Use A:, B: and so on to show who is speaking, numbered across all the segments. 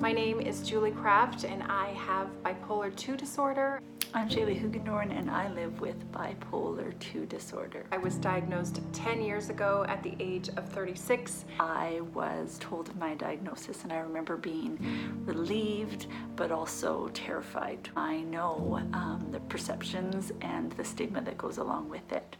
A: My name is Julie Kraft and I have bipolar 2 disorder.
B: I'm Shaley Hoogendoorn and I live with bipolar 2 disorder.
A: I was diagnosed 10 years ago at the age of 36.
B: I was told of my diagnosis and I remember being relieved but also terrified. I know um, the perceptions and the stigma that goes along with it.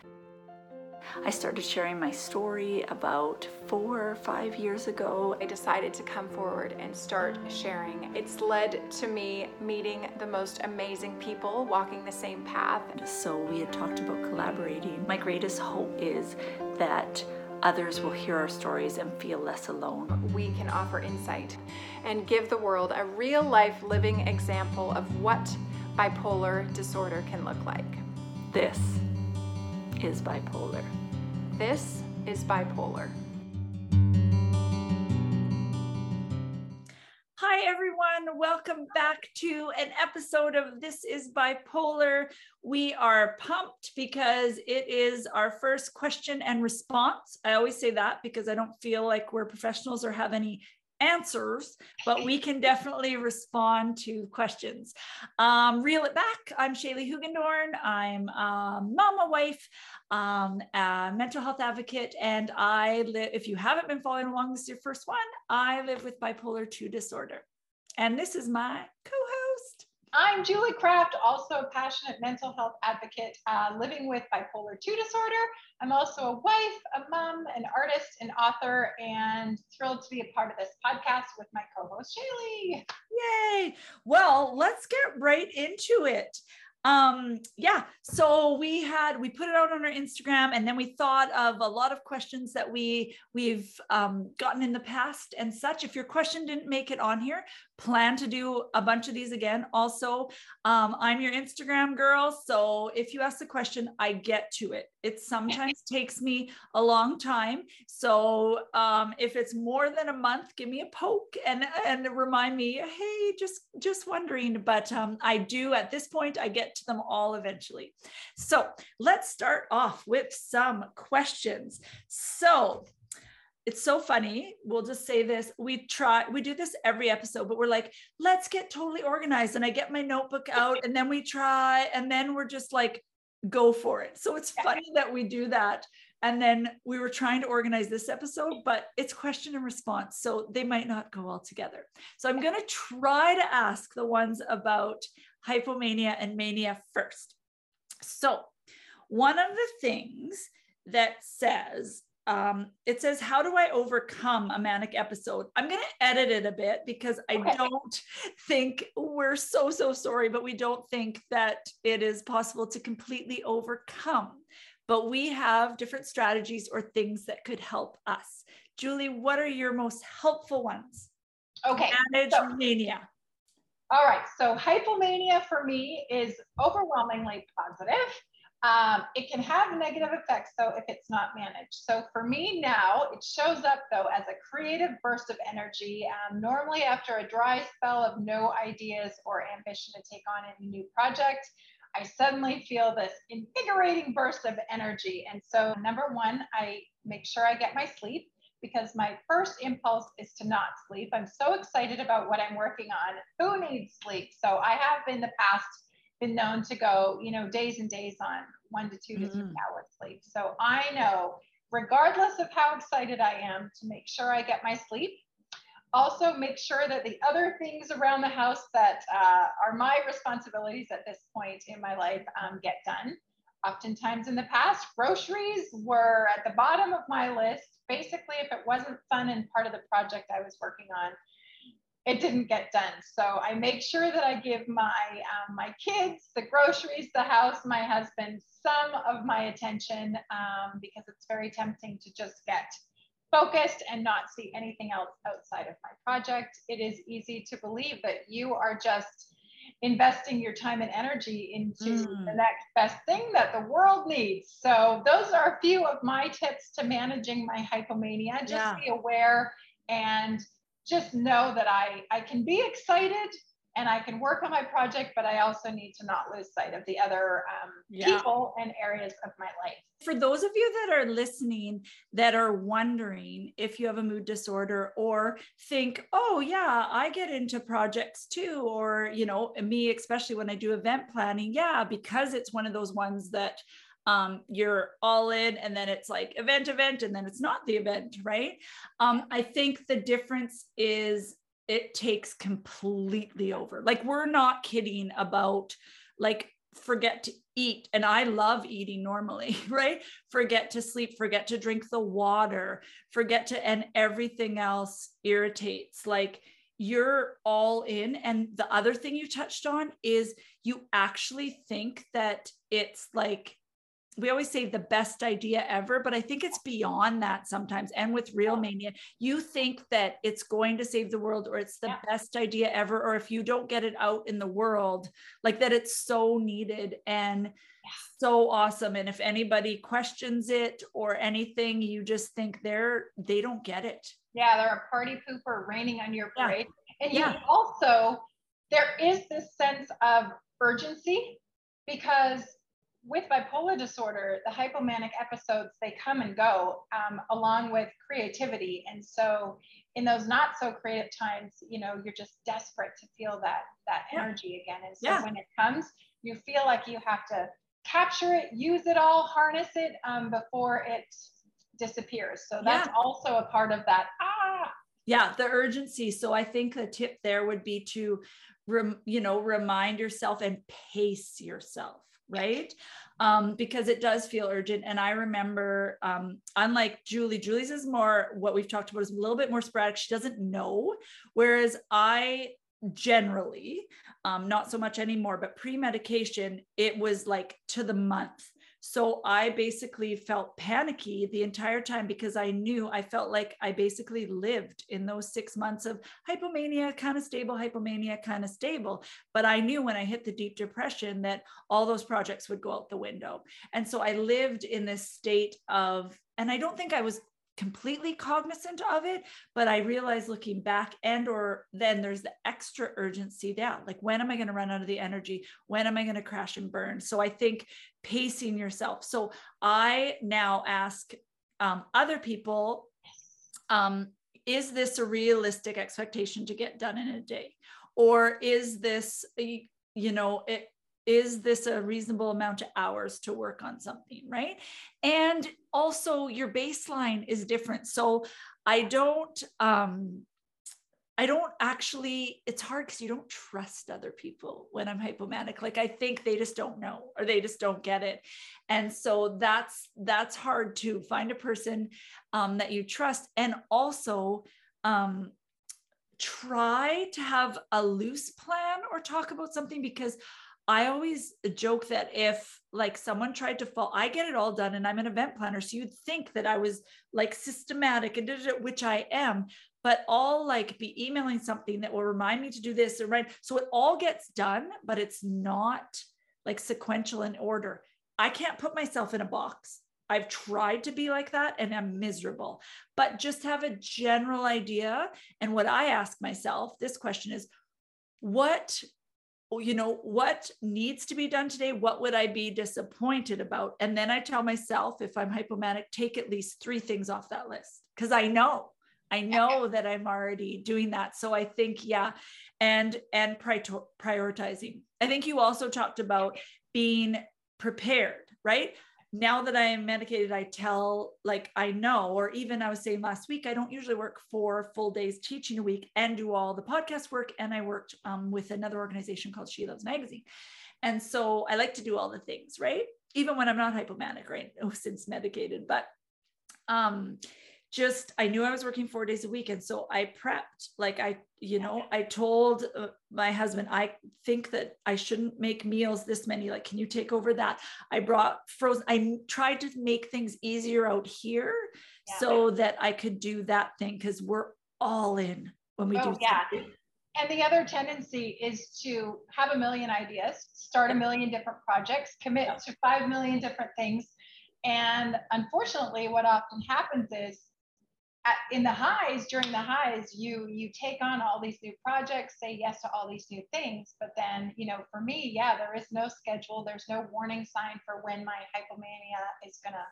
B: I started sharing my story about four or five years ago.
A: I decided to come forward and start sharing. It's led to me meeting the most amazing people walking the same path.
B: So we had talked about collaborating. My greatest hope is that others will hear our stories and feel less alone.
A: We can offer insight and give the world a real life living example of what bipolar disorder can look like.
B: This is bipolar.
A: This is bipolar.
C: Hi, everyone. Welcome back to an episode of This is Bipolar. We are pumped because it is our first question and response. I always say that because I don't feel like we're professionals or have any answers, but we can definitely respond to questions. Um, reel it back. I'm Shaley Hoogendoorn. I'm a mama wife, um, a mental health advocate, and I live, if you haven't been following along, this is your first one, I live with bipolar 2 disorder. And this is my co host.
D: I'm Julie Kraft, also a passionate mental health advocate uh, living with bipolar 2 disorder. I'm also a wife, a mom, an artist, an author, and thrilled to be a part of this podcast with my co host, Shaley.
C: Yay! Well, let's get right into it um yeah so we had we put it out on our instagram and then we thought of a lot of questions that we we've um, gotten in the past and such if your question didn't make it on here plan to do a bunch of these again. Also um, i'm your instagram girl so if you ask the question i get to it. It sometimes takes me a long time. So um, if it's more than a month give me a poke and and remind me hey just just wondering. But um, i do at this point i get to them all eventually. So let's start off with some questions. So it's so funny. We'll just say this. We try, we do this every episode, but we're like, let's get totally organized. And I get my notebook out and then we try, and then we're just like, go for it. So it's funny that we do that. And then we were trying to organize this episode, but it's question and response. So they might not go all together. So I'm going to try to ask the ones about hypomania and mania first. So, one of the things that says um, it says, How do I overcome a manic episode? I'm going to edit it a bit because I okay. don't think we're so, so sorry, but we don't think that it is possible to completely overcome. But we have different strategies or things that could help us. Julie, what are your most helpful ones?
D: Okay.
C: Manage so, mania.
D: All right. So, hypomania for me is overwhelmingly positive um, it can have negative effects though if it's not managed. So for me now, it shows up though as a creative burst of energy. Um, normally after a dry spell of no ideas or ambition to take on any new project, I suddenly feel this invigorating burst of energy. And so number one, I make sure I get my sleep because my first impulse is to not sleep. I'm so excited about what I'm working on. Who needs sleep? So I have in the past been known to go, you know, days and days on one to two to three mm. hours sleep. So I know, regardless of how excited I am, to make sure I get my sleep. Also, make sure that the other things around the house that uh, are my responsibilities at this point in my life um, get done. Oftentimes in the past, groceries were at the bottom of my list. Basically, if it wasn't fun and part of the project I was working on, it didn't get done. So I make sure that I give my um, my kids, the groceries, the house, my husband some of my attention um, because it's very tempting to just get focused and not see anything else outside of my project. It is easy to believe that you are just investing your time and energy into mm. the next best thing that the world needs. So those are a few of my tips to managing my hypomania. Just yeah. be aware and just know that I, I can be excited and I can work on my project, but I also need to not lose sight of the other um, yeah. people and areas of my life.
C: For those of you that are listening that are wondering if you have a mood disorder or think, oh, yeah, I get into projects too, or, you know, me, especially when I do event planning, yeah, because it's one of those ones that um, you're all in and then it's like event event and then it's not the event right um, i think the difference is it takes completely over. Like we're not kidding about like forget to eat and I love eating normally, right? Forget to sleep, forget to drink the water, forget to and everything else irritates. Like you're all in and the other thing you touched on is you actually think that it's like we always say the best idea ever, but I think it's beyond that sometimes. And with Real Mania, you think that it's going to save the world or it's the yeah. best idea ever, or if you don't get it out in the world, like that it's so needed and yeah. so awesome. And if anybody questions it or anything, you just think they're they don't get it.
D: Yeah, they're a party pooper raining on your parade. Yeah. And yeah. also there is this sense of urgency because with bipolar disorder, the hypomanic episodes they come and go um, along with creativity, and so in those not so creative times, you know, you're just desperate to feel that that energy again. And so yeah. when it comes, you feel like you have to capture it, use it all, harness it um, before it disappears. So that's yeah. also a part of that. Ah.
C: Yeah, the urgency. So I think the tip there would be to, rem, you know, remind yourself and pace yourself right? Um, because it does feel urgent. And I remember, um, unlike Julie, Julie's is more what we've talked about is a little bit more sporadic. She doesn't know. Whereas I generally, um, not so much anymore, but pre medication, it was like to the month. So I basically felt panicky the entire time because I knew I felt like I basically lived in those six months of hypomania, kind of stable, hypomania, kind of stable. But I knew when I hit the deep depression that all those projects would go out the window. And so I lived in this state of, and I don't think I was completely cognizant of it but i realize looking back and or then there's the extra urgency down. Like when am i going to run out of the energy? When am i going to crash and burn? So i think pacing yourself. So i now ask um, other people um, is this a realistic expectation to get done in a day? Or is this you know it, is this a reasonable amount of hours to work on something right? And also your baseline is different. So i don't um i don't actually it's hard because you don't trust other people when i'm hypomanic. Like i think they just don't know or they just don't get it. And so that's that's hard to find a person um, that you trust. And also um, try to have a loose plan or talk about something because I always joke that if like someone tried to fall, I get it all done and I'm an event planner. So you'd think that I was like systematic and did it, which I am, but I'll like be emailing something that will remind me to do this and right. So it all gets done, but it's not like sequential in order. I can't put myself in a box. I've tried to be like that and I'm miserable, but just have a general idea. And what I ask myself, this question is, what Oh, you know, what needs to be done today? What would I be disappointed about? And then I tell myself, if I'm hypomanic, take at least three things off that list because I know, I know that I'm already doing that. So I think, yeah, and and prioritizing. I think you also talked about being prepared, right? Now that I am medicated, I tell like I know, or even I was saying last week, I don't usually work four full days teaching a week and do all the podcast work. And I worked um, with another organization called She Loves Magazine. And so I like to do all the things, right? Even when I'm not hypomanic, right? Oh, since medicated, but um, just I knew I was working four days a week, and so I prepped. Like I, you know, I told uh, my husband, I think that I shouldn't make meals this many. Like, can you take over that? I brought frozen. I tried to make things easier out here yeah. so that I could do that thing because we're all in when we oh, do. Yeah. Something.
D: And the other tendency is to have a million ideas, start a million different projects, commit to five million different things. And unfortunately, what often happens is at, in the highs during the highs you you take on all these new projects say yes to all these new things but then you know for me yeah there is no schedule there's no warning sign for when my hypomania is going to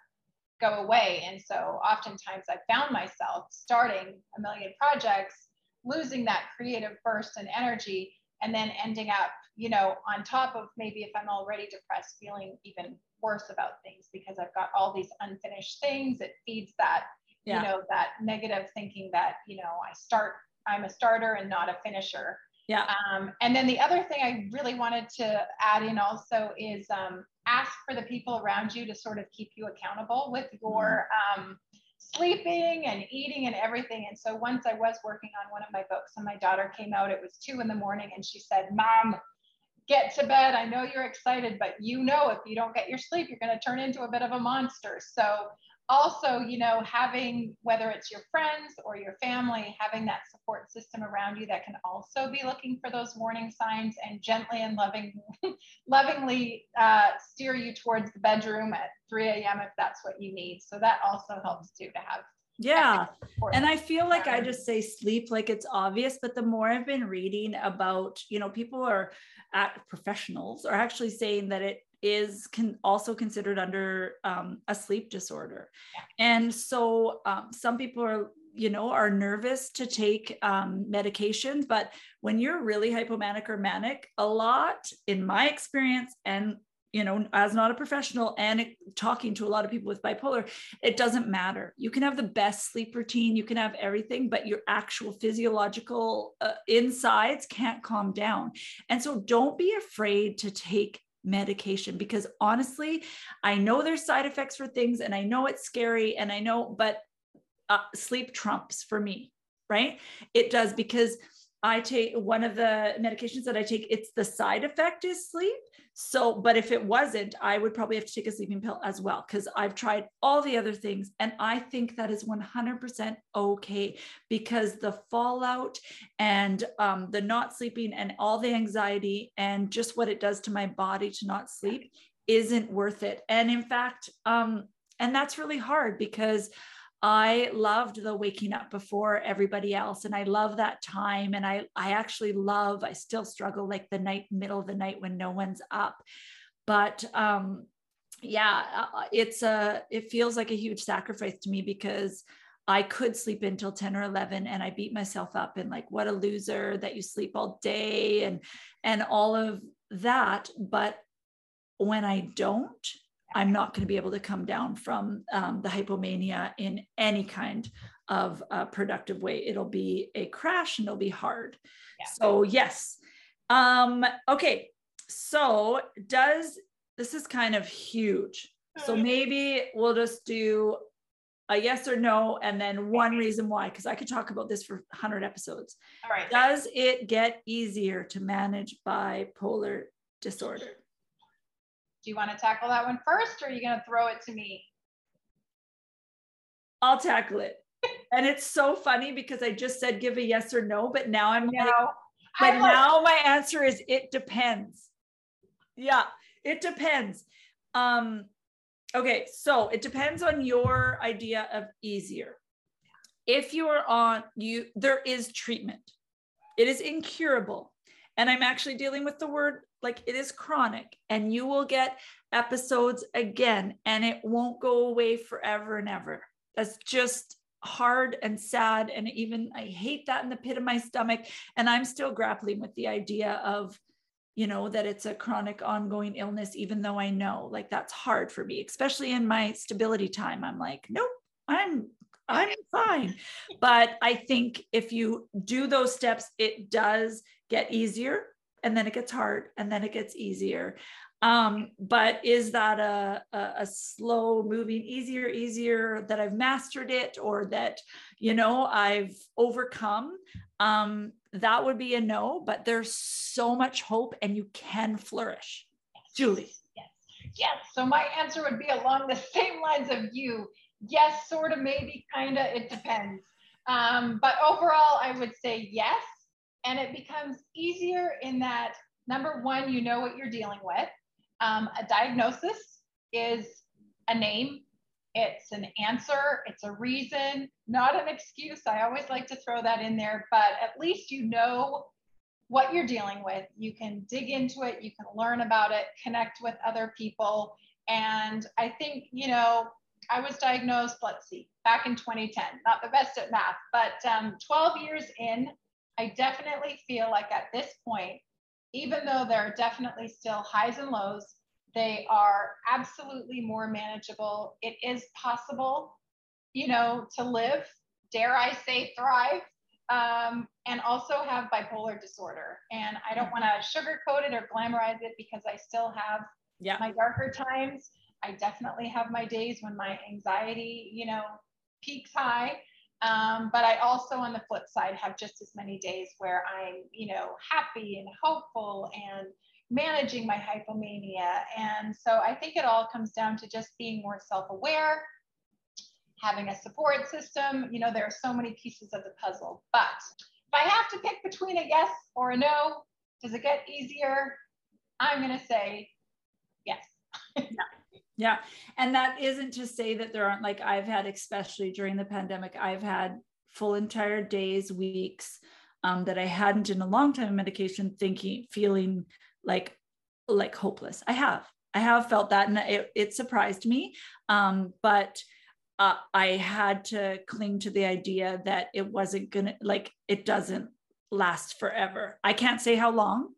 D: go away. And so oftentimes i found myself starting a million projects losing that creative burst and energy and then ending up you know on top of maybe if i'm already depressed feeling even worse about things because i've got all these unfinished things. It feeds that yeah. you know that negative thinking that you know i start i'm a starter and not a finisher.
C: Yeah.
D: Um, and then the other thing i really wanted to add in also is um, ask for the people around you to sort of keep you accountable with your mm-hmm. um, sleeping and eating and everything. And so once i was working on one of my books and my daughter came out it was two in the morning and she said mom get to bed. I know you're excited but you know if you don't get your sleep you're going to turn into a bit of a monster. So also, you know, having whether it's your friends or your family, having that support system around you that can also be looking for those warning signs and gently and loving, lovingly uh, steer you towards the bedroom at 3 a.m. if that's what you need. So that also helps too to have.
C: Yeah. And I feel like I just say sleep like it's obvious, but the more I've been reading about, you know, people are at professionals are actually saying that it is can also considered under um, a sleep disorder. And so um, some people are you know are nervous to take um, medications but when you're really hypomanic or manic a lot in my experience and you know as not a professional and it, talking to a lot of people with bipolar it doesn't matter. You can have the best sleep routine you can have everything but your actual physiological uh, insides can't calm down. And so don't be afraid to take medication because honestly, I know there's side effects for things and I know it's scary and I know, but uh, sleep trumps for me, right? It does because I take one of the medications that I take, it's the side effect is sleep. So, but if it wasn't, I would probably have to take a sleeping pill as well because I've tried all the other things. And I think that is 100% okay because the fallout and um, the not sleeping and all the anxiety and just what it does to my body to not sleep isn't worth it. And in fact, um, and that's really hard because I loved the waking up before everybody else. And I love that time. And I, I actually love, I still struggle like the night, middle of the night when no one's up. But um, yeah, uh, it's a, it feels like a huge sacrifice to me because I could sleep until 10 or 11 and I beat myself up and like, what a loser that you sleep all day and, and all of that. But when I don't, I'm not going to be able to come down from um, the hypomania in any kind of uh, productive way. It'll be a crash and it'll be hard. Yeah. So, yes. Um, okay. So, does this is kind of huge. So, hmm. maybe we'll just do a yes or no, and then one reason why, because I could talk about this for 100 episodes.
D: All right.
C: Does it get easier to manage bipolar disorder?
D: Do you want to tackle that one first, or are you going to throw it to me?
C: I'll tackle it. and it's so funny because I just said give a yes or no, but now I'm no. like, but now my answer is it depends. Yeah, it depends. Um, okay, so it depends on your idea of easier. If you are on you, there is treatment. It is incurable. And I'm actually dealing with the word like it is chronic and you will get episodes again and it won't go away forever and ever. That's just hard and sad and even i hate that in the pit of my stomach and i'm still grappling with the idea of you know that it's a chronic ongoing illness even though i know like that's hard for me especially in my stability time. I'm like nope i'm i'm fine. But i think if you do those steps it does get easier and then it gets hard and then it gets easier. Um, but is that a, a, a, slow moving easier easier that i've mastered it or that you know i've overcome? Um, that would be a no but there's so much hope and you can flourish. Julie.
D: Yes. Yes. So my answer would be along the same lines of you. Yes sort of maybe kind of it depends. Um, but overall i would say yes and it becomes easier in that number one, you know what you're dealing with. Um, a diagnosis is a name, It's an answer, it's a reason, not an excuse. I always like to throw that in there, but at least you know what you're dealing with. You can dig into it, you can learn about it, connect with other people. And I think, you know, I was diagnosed, let's see, back in 2010, not the best at math, but um, 12 years in, I definitely feel like at this point, even though there are definitely still highs and lows, they are absolutely more manageable. It is possible, you know, to live, dare I say, thrive, um, and also have bipolar disorder. And I don't want to sugarcoat it or glamorize it because I still have yeah. my darker times. I definitely have my days when my anxiety, you know, peaks high. Um, but I also, on the flip side, have just as many days where I'm, you know, happy and hopeful and managing my hypomania. And so I think it all comes down to just being more self aware, having a support system. You know, there are so many pieces of the puzzle. But if I have to pick between a yes or a no, does it get easier? I'm going to say yes.
C: yeah. Yeah. And that isn't to say that there aren't, like, I've had, especially during the pandemic, I've had full entire days, weeks um, that I hadn't in a long time medication, thinking, feeling like, like hopeless. I have, I have felt that. And it, it surprised me. Um, but uh, I had to cling to the idea that it wasn't to, like, it doesn't last forever. I can't say how long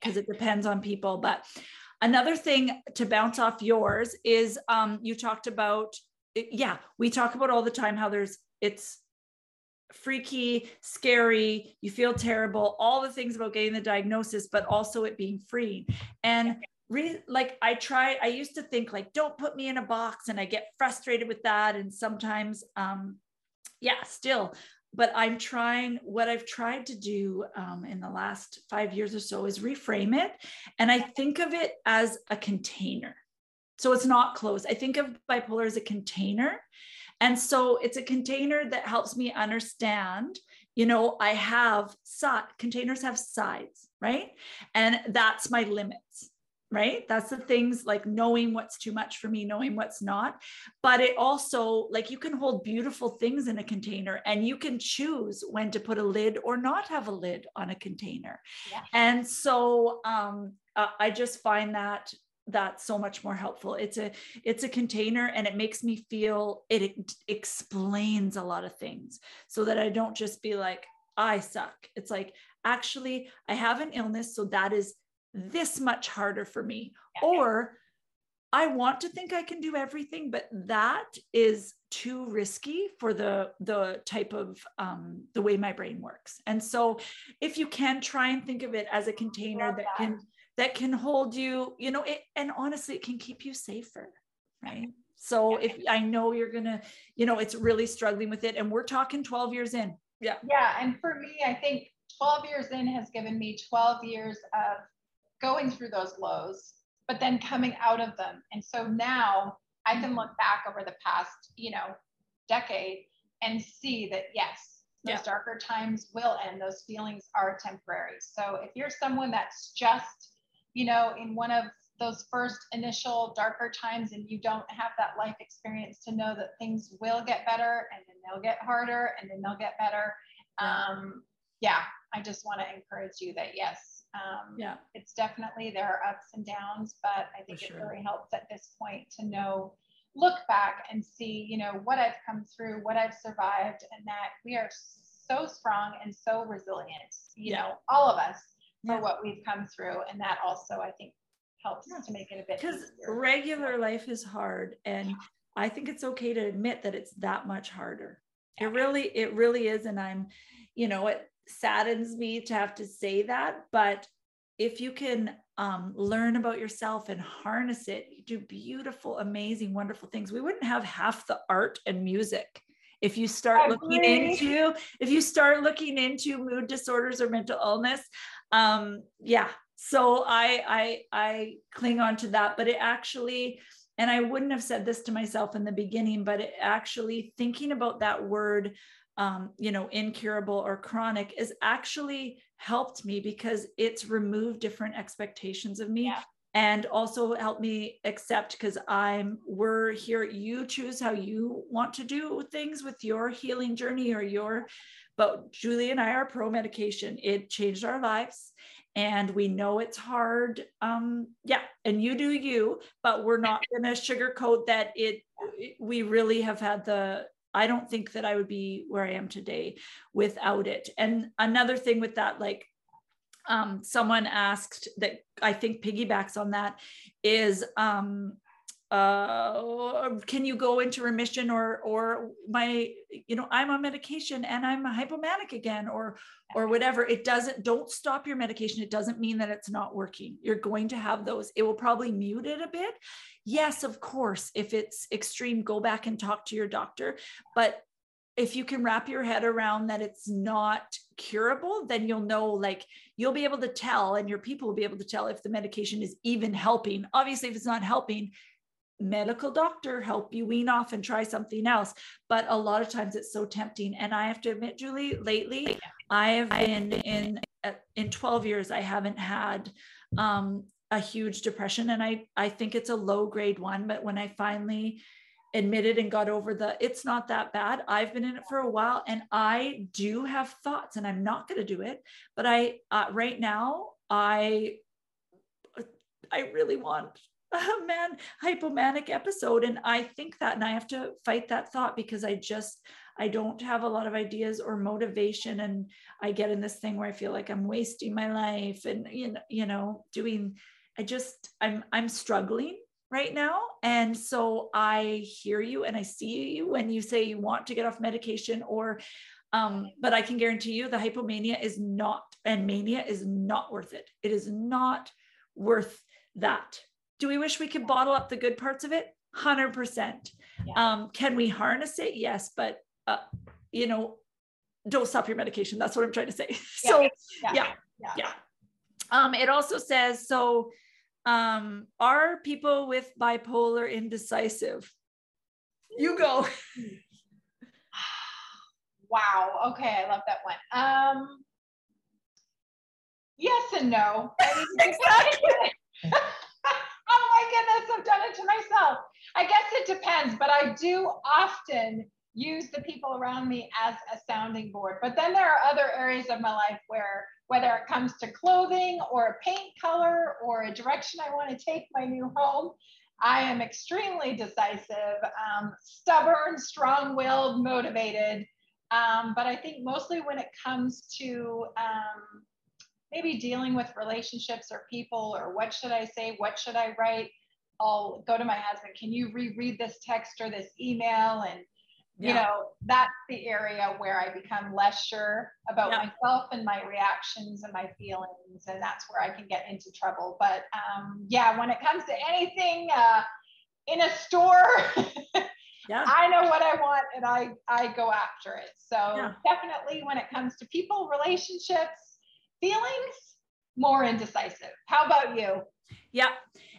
C: because it depends on people, but Another thing to bounce off yours is um, you talked about, yeah, we talk about all the time how there's, it's freaky, scary, you feel terrible, all the things about getting the diagnosis, but also it being free. And re- like I try, I used to think like, don't put me in a box, and I get frustrated with that. And sometimes, um, yeah, still but I'm trying, what I've tried to do um, in the last five years or so is reframe it. And I think of it as a container. So it's not closed. I think of bipolar as a container. And so it's a container that helps me understand, you know, I have side containers have sides, right? And that's my limits right? That's the things like knowing what's too much for me knowing what's not. But it also like you can hold beautiful things in a container and you can choose when to put a lid or not have a lid on a container. Yeah. and so um, i just find that that's so much more helpful. It's a it's a container and it makes me feel it, it explains a lot of things so that i don't just be like i suck. It's like actually i have an illness so that is this much harder for me. Or I want to think I can do everything, but that is too risky for the the type of um, the way my brain works. And so, if you can try and think of it as a container that, that can that can hold you, you know, it, and honestly, it can keep you safer, right? So if I know you're gonna, you know, it's really struggling with it, and we're talking 12 years in.
D: Yeah. Yeah, and for me, I think 12 years in has given me 12 years of going through those lows, but then coming out of them. And so now I can look back over the past, you know, decade and see that yes, those yeah. darker times will end. Those feelings are temporary. So if you're someone that's just, you know, in one of those first initial darker times and you don't have that life experience to know that things will get better and then they'll get harder and then they'll get better. Um, yeah, I just want to encourage you that yes, um, yeah. It's definitely, there are ups and downs, but I think sure. it really helps at this point to know, look back and see, you know, what I've come through, what I've survived, and that we are so strong and so resilient, you yeah. know, all of us for yeah. what we've come through. And that also, I think, helps yeah. to make it a bit
C: because regular life is hard. And I think it's okay to admit that it's that much harder. It really, it really is. And I'm, you know, it saddens me to have to say that, but if you can um, learn about yourself and harness it, you do beautiful, amazing, wonderful things. We wouldn't have half the art and music if you start looking into if you start looking into mood disorders or mental illness. Um, yeah, so I I I cling on to that, but it actually and I wouldn't have said this to myself in the beginning, but it actually thinking about that word um, you know, incurable or chronic is actually helped me because it's removed different expectations of me. Yeah. and also helped me accept because I'm we're here. You choose how you want to do things with your healing journey or your, but Julie and I are pro medication. It changed our lives and we know it's hard. Um, yeah, and you do you, but we're not going to sugarcoat that it, it. We really have had the. I don't think that I would be where I am today without it. And another thing with that, like um, someone asked that I think piggybacks on that is um, uh, can you go into remission or or my you know I'm on medication and I'm hypomanic again or or whatever. It doesn't don't stop your medication. It doesn't mean that it's not working. You're going to have those. It will probably mute it a bit. Yes, of course. If it's extreme, go back and talk to your doctor. But if you can wrap your head around that it's not curable, then you'll know, like, you'll be able to tell, and your people will be able to tell if the medication is even helping. Obviously, if it's not helping, medical doctor help you wean off and try something else. But a lot of times it's so tempting. And i have to admit julie lately i have been in uh, in 12 years i haven't had um, a huge depression. And i i think it's a low grade one but when i finally admitted and got over the it's not that bad i've been in it for a while and i do have thoughts and i'm not going to do it. But i uh, right now i i really want a man hypomanic episode and i think that and i have to fight that thought because i just i don't have a lot of ideas or motivation and i get in this thing where i feel like i'm wasting my life and you know you know doing i just i'm i'm struggling right now. And so I hear you and I see you when you say you want to get off medication or um, but I can guarantee you the hypomania is not and mania is not worth it. It is not worth that. Do we wish we could bottle up the good parts of it? 100%. Yeah. Um, can we harness it? Yes, but uh, you know, don't stop your medication. That's what I'm trying to say. Yeah. So yeah. yeah. yeah. yeah. Um, it also says so um, are people with bipolar indecisive? You go.
D: wow. Okay, I love that one. Um, yes and no. Exactly. Goodness, I've done it to myself. I guess it depends, but I do often use the people around me as a sounding board. But then there are other areas of my life where whether it comes to clothing or a paint color or a direction I want to take my new home. I am extremely decisive, um, stubborn, strong willed, motivated. Um, but I think mostly when it comes to um, maybe dealing with relationships or people or what should I say, what should I write, I'll go to my husband, can you reread this text or this email? And yeah. you know that's the area where i become less sure about yeah. myself and my reactions and my feelings and that's where i can get into trouble but um, yeah when it comes to anything uh, in a store yeah. i know what i want and i i go after it so yeah. definitely when it comes to people relationships feelings more indecisive how about you
C: yeah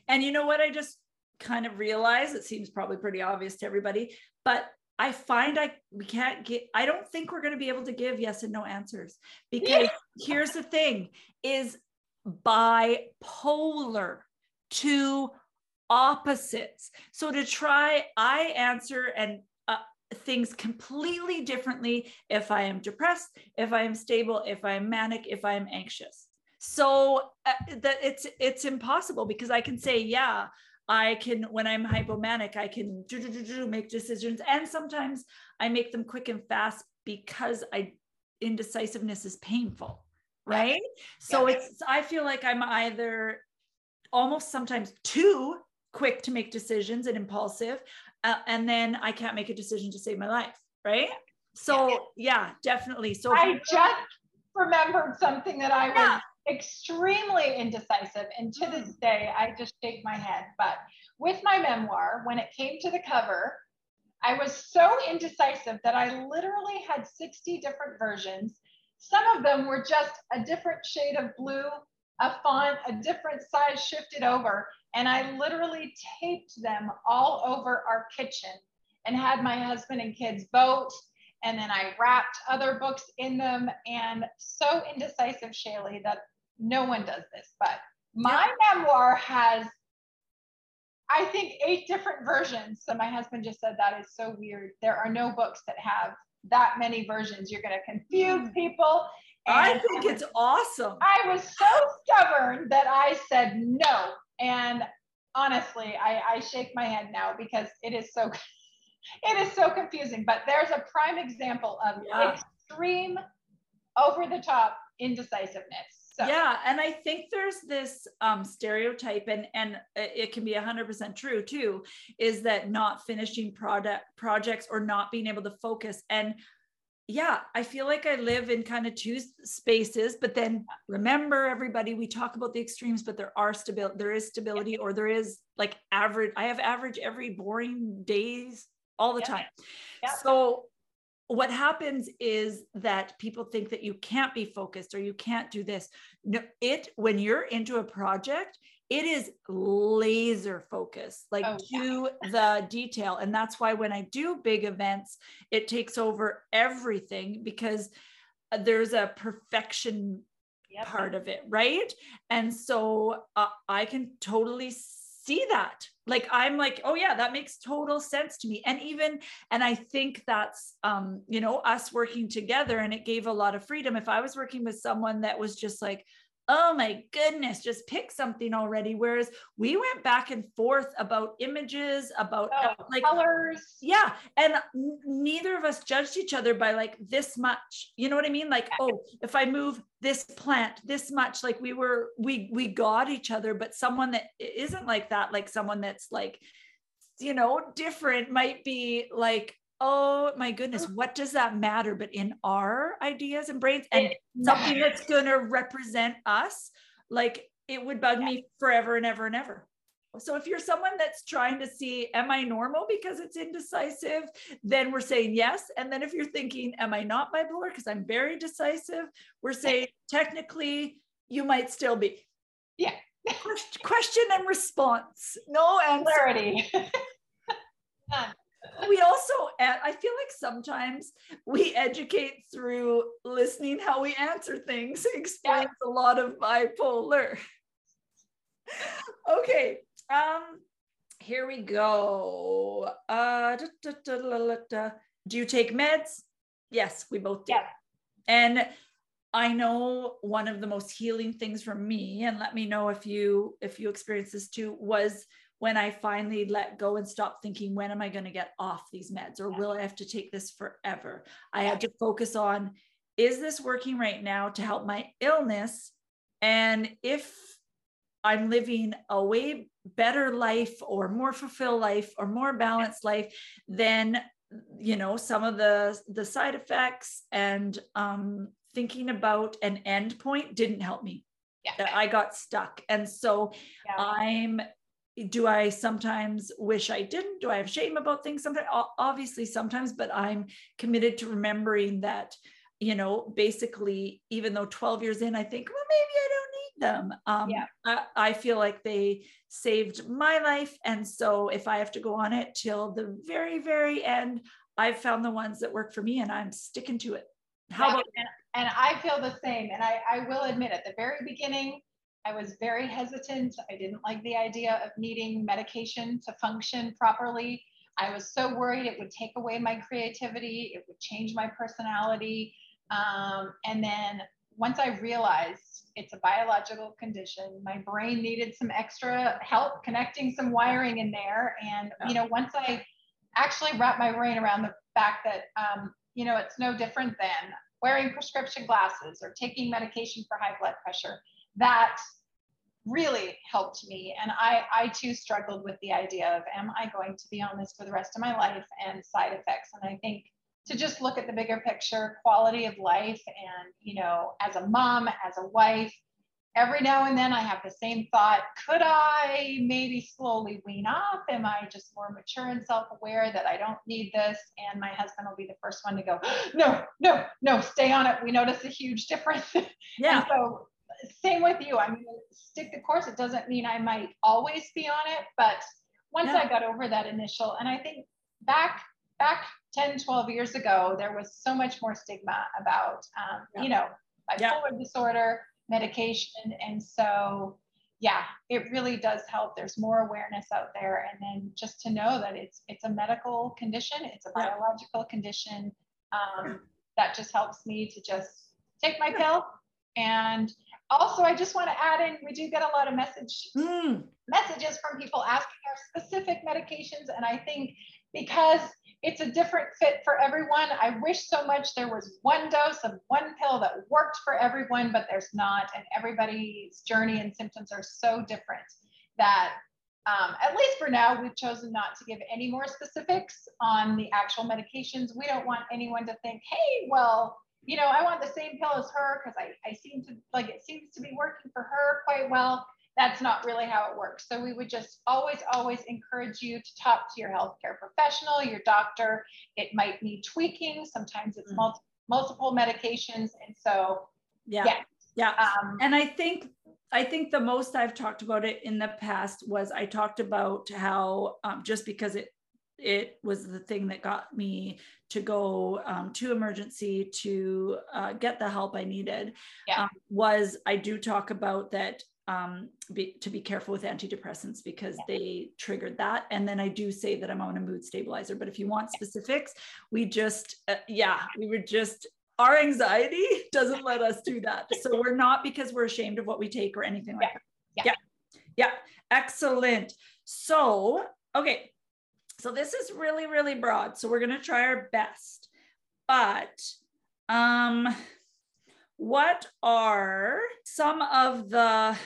C: and you know what i just kind of realized it seems probably pretty obvious to everybody but I find I we can't get I don't think we're going to be able to give yes and no answers because yeah. here's the thing is bipolar two opposites. So to try I answer and uh, things completely differently if I am depressed, if I am stable, if I am manic, if I am anxious. So uh, that it's it's impossible because I can say yeah, I can, when I'm hypomanic, I can do, do, do, do, make decisions. And sometimes I make them quick and fast because I indecisiveness is painful. Right. So yeah. it's, I feel like I'm either almost sometimes too quick to make decisions and impulsive. Uh, and then I can't make a decision to save my life. Right. So yeah, yeah definitely. So
D: I just remembered something that I was extremely indecisive. And to this mm. day, I just shake my head. But with my memoir, when it came to the cover, I was so indecisive that I literally had 60 different versions. Some of them were just a different shade of blue, a font, a different size shifted over. And I literally taped them all over our kitchen and had my husband and kids vote and then I wrapped other books in them and so indecisive, Shaley, that no one does this, but My yeah. memoir has, I think, eight different versions. So my husband just said that is so weird. There are no books that have that many versions. You're going to confuse mm. people.
C: And I think it's awesome.
D: I was so stubborn that I said no. And honestly, I, I shake my head now because it is so it is so confusing. But there's a prime example of yeah. extreme over the top indecisiveness.
C: So. Yeah, and I think there's this um, stereotype, and and it can be 100% true too, is that not finishing product projects or not being able to focus. And yeah, I feel like I live in kind of two spaces, but then remember everybody, we talk about the extremes, but there are stability, there is stability, or there is like average. I have average every boring days all the time. So what happens is that people think that you can't be focused or you can't do this. No, it when you're into a project, it is laser focus like oh, to yeah. the detail and that's why when i do big events it takes over everything because uh, there's a perfection yep. part of it right and so uh, i can totally see that. Like i'm like oh yeah that makes total sense to me. And even and i think that's um you know us working together and it gave a lot of freedom. If i was working with someone that was just like oh my goodness, just pick something already. Whereas we went back and forth about images, about
D: oh, like colors.
C: Yeah. And neither of us judged each other by like this much. You know what I mean? Like, oh, if I move this plant this much, like we were, we, we got each other, but someone that isn't like that, like someone that's like, you know, different might be like, oh my goodness, what does that matter? But in our ideas and brains, and something that's going to represent us, like it would bug yeah. me forever and ever and ever. So if you're someone that's trying to see, am I normal because it's indecisive? Then we're saying yes. And then if you're thinking, am I not bipolar because I'm very decisive? We're saying technically you might still be.
D: Yeah.
C: Question and response. No answer.
D: Clarity.
C: we also i feel like sometimes we educate through listening how we answer things. Explains yeah. a lot of bipolar. Okay um here we go. Uh da, da, da, do you take meds? Yes we both do. Yeah. and i know one of the most healing things for me and let me know if you if you experience this too was when I finally let go and stop thinking, when am I going to get off these meds or will I have to take this forever? I had to focus on, is this working right now to help my illness? And if I'm living a way better life or more fulfilled life or more balanced life, then you know some of the the side effects and um, thinking about an end point didn't help me yeah. I got stuck. And so yeah. I'm do I sometimes wish I didn't? Do I have shame about things? Sometimes, obviously, sometimes, but I'm committed to remembering that, you know, basically, even though 12 years in, I think, well, maybe I don't need them. Um, yeah. I, I feel like they saved my life. And so if I have to go on it till the very, very end, I've found the ones that work for me and I'm sticking to it. How yeah, about
D: and, and I feel the same. And I, I will admit at the very beginning, I was very hesitant. I didn't like the idea of needing medication to function properly. I was so worried it would take away my creativity, it would change my personality. Um, and then once I realized it's a biological condition, my brain needed some extra help connecting some wiring in there. And, you know, once I actually wrapped my brain around the fact that, um, you know, it's no different than wearing prescription glasses or taking medication for high blood pressure that really helped me. And I, I too struggled with the idea of, am I going to be on this for the rest of my life and side effects? And I think to just look at the bigger picture, quality of life, and, you know, as a mom, as a wife, every now and then I have the same thought could I maybe slowly wean off? Am I just more mature and self aware that I don't need this? And my husband will be the first one to go, no, no, no, stay on it. We notice a huge difference. Yeah. and so same with you. I'm going to stick the course. It doesn't mean I might always be on it, but once yeah. I got over that initial, and I think back back 10, 12 years ago, there was so much more stigma about, um, yeah. you know, bipolar yeah. disorder, medication. And so yeah, it really does help. There's more awareness out there, and then just to know that it's it's a medical condition, it's a biological condition. Um, that just helps me to just take my pill. And also, I just want to add in, we do get a lot of message
C: Mm,
D: messages from people asking our specific medications, and I think because it's a different fit for everyone. I wish so much there was one dose of one pill that worked for everyone, but there's not. And everybody's journey and symptoms are so different that, um, at least for now, we've chosen not to give any more specifics on the actual medications. We don't want anyone to think, hey, well, you know, I want the same pill as her because I, I seem to like it seems to be working for her quite well that's not really how it works. So we would just always, always encourage you to talk to your healthcare professional, your doctor. It might need tweaking. Sometimes it's
C: Mm.
D: multi- multiple medications. And so,
C: yeah.
D: Yeah.
C: Yeah.
D: um,
C: And I think I think the most I've talked about it in the past was I talked about how um, just because it it was the thing that got me to go um, to emergency to uh, get the help I needed.
D: Yeah.
C: um, was I do talk about that um, be, to be careful with antidepressants because they triggered that. And then I do say that I'm on a mood stabilizer. But if you want specifics, we just uh, yeah we were just our anxiety doesn't let us do that. So we're not because we're ashamed of what we take or anything like
D: Yeah.
C: that. Yeah. Yeah. Excellent. So, okay. So this is really, really broad. So we're going to try our best. But um what are some of the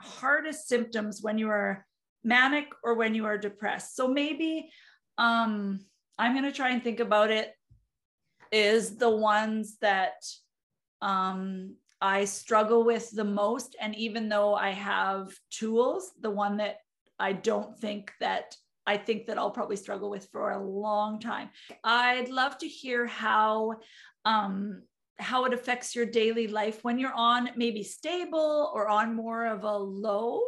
C: hardest symptoms when you are manic or when you are depressed? So maybe um I'm going to try and think about it is the ones that um, I struggle with the most. And even though I have tools, the one that I don't think that I think that I'll probably struggle with for a long time. I'd love to hear how um, how it affects your daily life when you're on maybe stable or on more of a low.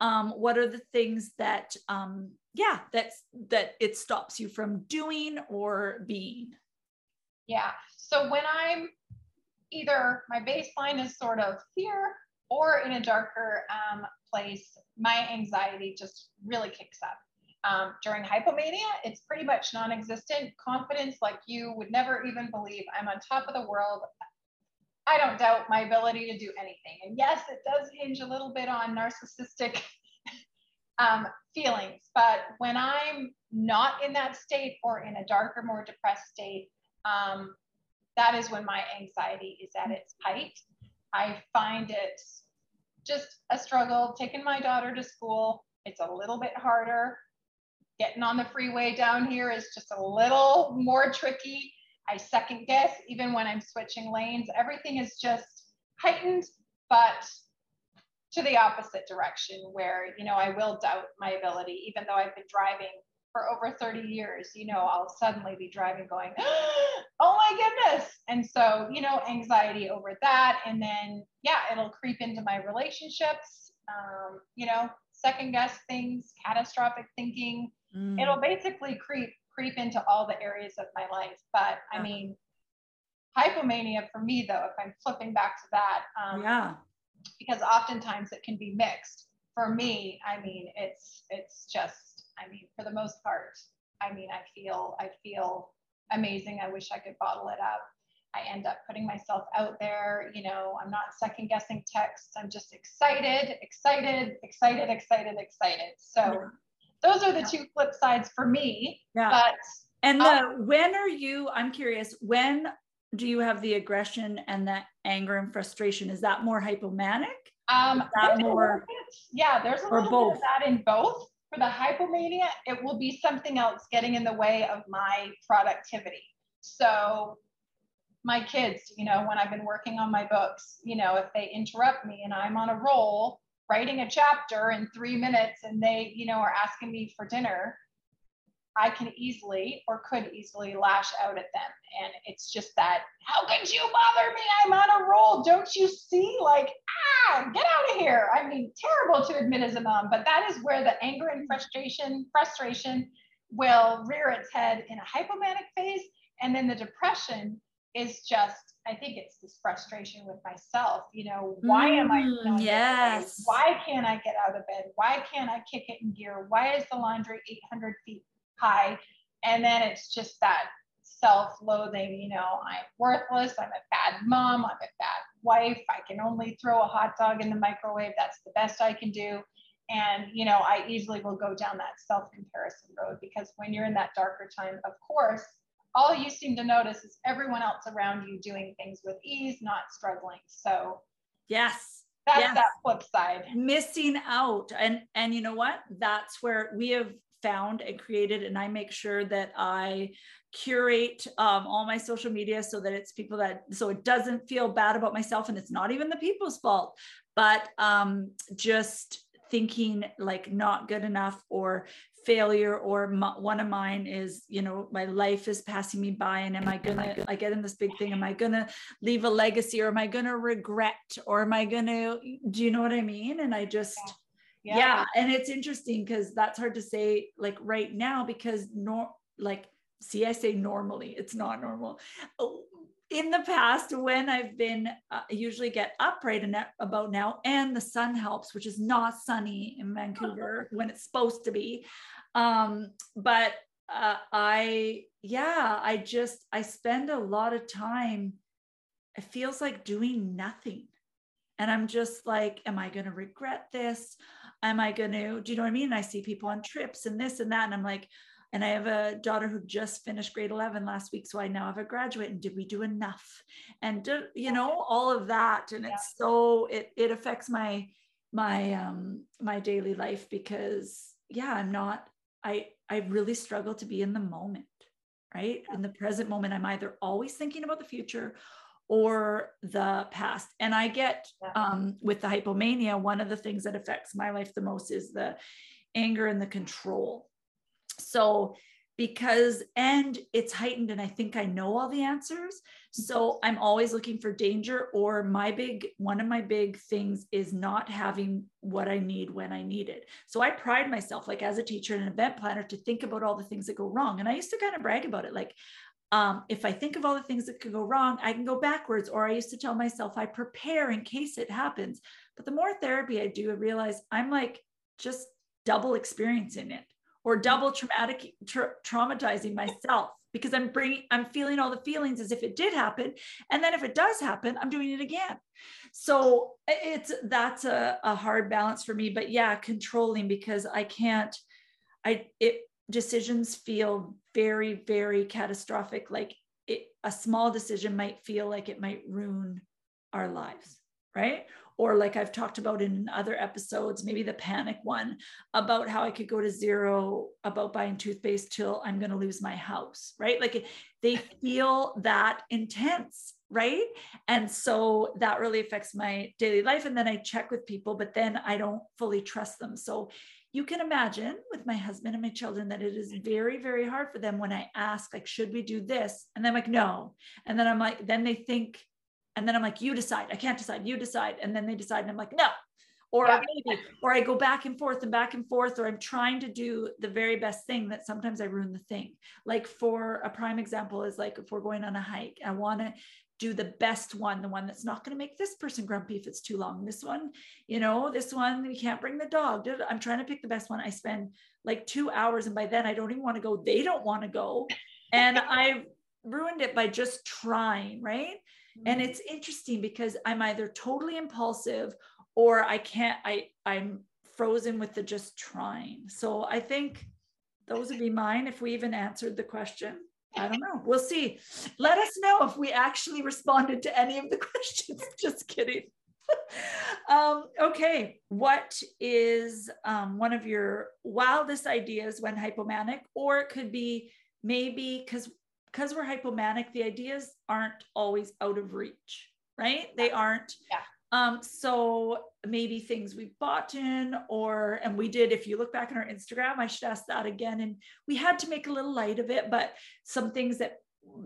C: Um, what are the things that um, yeah that's that it stops you from doing or being?
D: yeah. So when I'm either my baseline is sort of here or in a darker um, place, my anxiety just really kicks up. Um, during hypomania, it's pretty much non existent. Confidence, like you would never even believe I'm on top of the world. I don't doubt my ability to do anything. And yes, it does hinge a little bit on narcissistic um, feelings. But when I'm not in that state or in a darker, more depressed state, um, that is when my anxiety is at its height. I find it just a struggle taking my daughter to school. It's a little bit harder. Getting on the freeway down here is just a little more tricky. I second guess even when I'm switching lanes. Everything is just heightened, but to the opposite direction where, you know, I will doubt my ability, even though I've been driving for over 30 years, you know, I'll suddenly be driving going, oh my goodness. And so, you know, anxiety over that. And then, yeah, it'll creep into my relationships, um, you know, second guess things, catastrophic thinking.
C: Mm.
D: It'll basically creep creep into all the areas of my life. But I mean, hypomania for me though, if I'm flipping back to that, um,
C: yeah.
D: because oftentimes it can be mixed. For me, I mean, it's it's just, I mean, for the most part, I mean, I feel I feel amazing. I wish I could bottle it up. I end up putting myself out there. You know, I'm not second guessing texts. I'm just excited, excited, excited, excited, excited. So those are the two flip sides for me.
C: Yeah.
D: But
C: And the when are you, I'm curious, when do you have the aggression and that anger and frustration? Is that more hypomanic?
D: Um,
C: Is that
D: there's a little
C: more-
D: bit- yeah, there's a little bit of that in both. For the hypomania, it will be something else getting in the way of my productivity. So my kids, you know, when I've been working on my books, you know, if they interrupt me and I'm on a roll writing a chapter in three minutes and they, you know, are asking me for dinner, I can easily or could easily lash out at them. And it's just that, how could you bother me? I'm on a roll. Don't you see? Like, ah, get out of here. I mean, terrible to admit as a mom, but that is where the anger and frustration, frustration will rear its head in a hypomanic phase. And then the depression is just I think it's this frustration with myself. You know, why am I
C: Mm, yes.
D: Why can't I get out of bed? Why can't I kick it in gear? Why is the laundry 800 feet high? And then it's just that self-loathing. You know, I'm worthless. I'm a bad mom. I'm a bad wife. I can only throw a hot dog in the microwave. That's the best I can do. And you know, I easily will go down that self-comparison road because when you're in that darker time, of course, all you seem to notice is everyone else around you doing things with ease, not struggling. So
C: Yes.
D: that's
C: Yes.
D: that flip side.
C: missing out and and you know what that's where we have found and created and i make sure that i curate um, all my social media so that it's people that so it doesn't feel bad about myself and it's not even the people's fault but um, just thinking like not good enough or failure or m- one of mine is you know my life is passing me by and am i gonna i get in this big thing am i gonna leave a legacy or am i gonna regret or am i gonna do you know what i mean? And i just yeah, and it's interesting because that's hard to say like right now because nor like see i say normally it's not normal. Oh, in the past when i've been uh, I usually get up right about now and the sun helps which is not sunny in vancouver when it's supposed to be. Um but uh, i yeah i just i spend a lot of time it feels like doing nothing. And i'm just like am i going to regret this? Am i going to do you know what i mean? And i see people on trips and this and that and i'm like and i have a daughter who just finished grade 11 last week so i now have a graduate and did we do enough? And do, you know all of that and it's so it it affects my my um my daily life because yeah i'm not i i really struggle to be in the moment right? In the present moment i'm either always thinking about the future or the past. And i get
D: Yeah.
C: um with the hypomania one of the things that affects my life the most is the anger and the control so because and it's heightened and i think i know all the answers so i'm always looking for danger or my big one of my big things is not having what i need when i need it so i pride myself like as a teacher and an event planner to think about all the things that go wrong and i used to kind of brag about it like um, if I think of all the things that could go wrong, I can go backwards. Or I used to tell myself I prepare in case it happens. But the more therapy I do, I realize I'm like just double experiencing it or double traumatic tra- traumatizing myself because I'm bringing, I'm feeling all the feelings as if it did happen. And then if it does happen, I'm doing it again. So it's, that's a, a hard balance for me, but yeah, controlling because I can't, I, it, decisions feel very, very catastrophic. Like it, a small decision might feel like it might ruin our lives, right? Or like I've talked about in other episodes, maybe the panic one about how I could go to zero about buying toothpaste till I'm going to lose my house, right? Like they feel that intense, right? And so that really affects my daily life. And then I check with people, but then I don't fully trust them. So you can imagine with my husband and my children that it is very very hard for them when i ask like should we do this and they're like no and then i'm like then they think and then i'm like you decide. I can't decide. You decide. And then they decide. And i'm like no. Or
D: Yeah.
C: maybe. Or i go back and forth and back and forth or i'm trying to do the very best thing that sometimes i ruin the thing. Like for a prime example is like if we're going on a hike i want to do the best one the one that's not going to make this person grumpy if it's too long. This one you know this one we can't bring the dog. I'm trying to pick the best one. I spend like two hours and by then i don't even want to go. They don't want to go. And i've ruined it by just trying right and it's interesting because i'm either totally impulsive or i can't i i'm frozen with the just trying. So i think those would be mine if we even answered the question. I don't know. We'll see. Let us know if we actually responded to any of the questions. Just kidding. Um, okay. What is um, one of your wildest ideas when hypomanic or it could be maybe because because we're hypomanic the ideas aren't always out of reach right? They aren't.
D: Yeah.
C: um so maybe things we've bought in or and we did if you look back on our instagram i should ask that again and we had to make a little light of it but some things that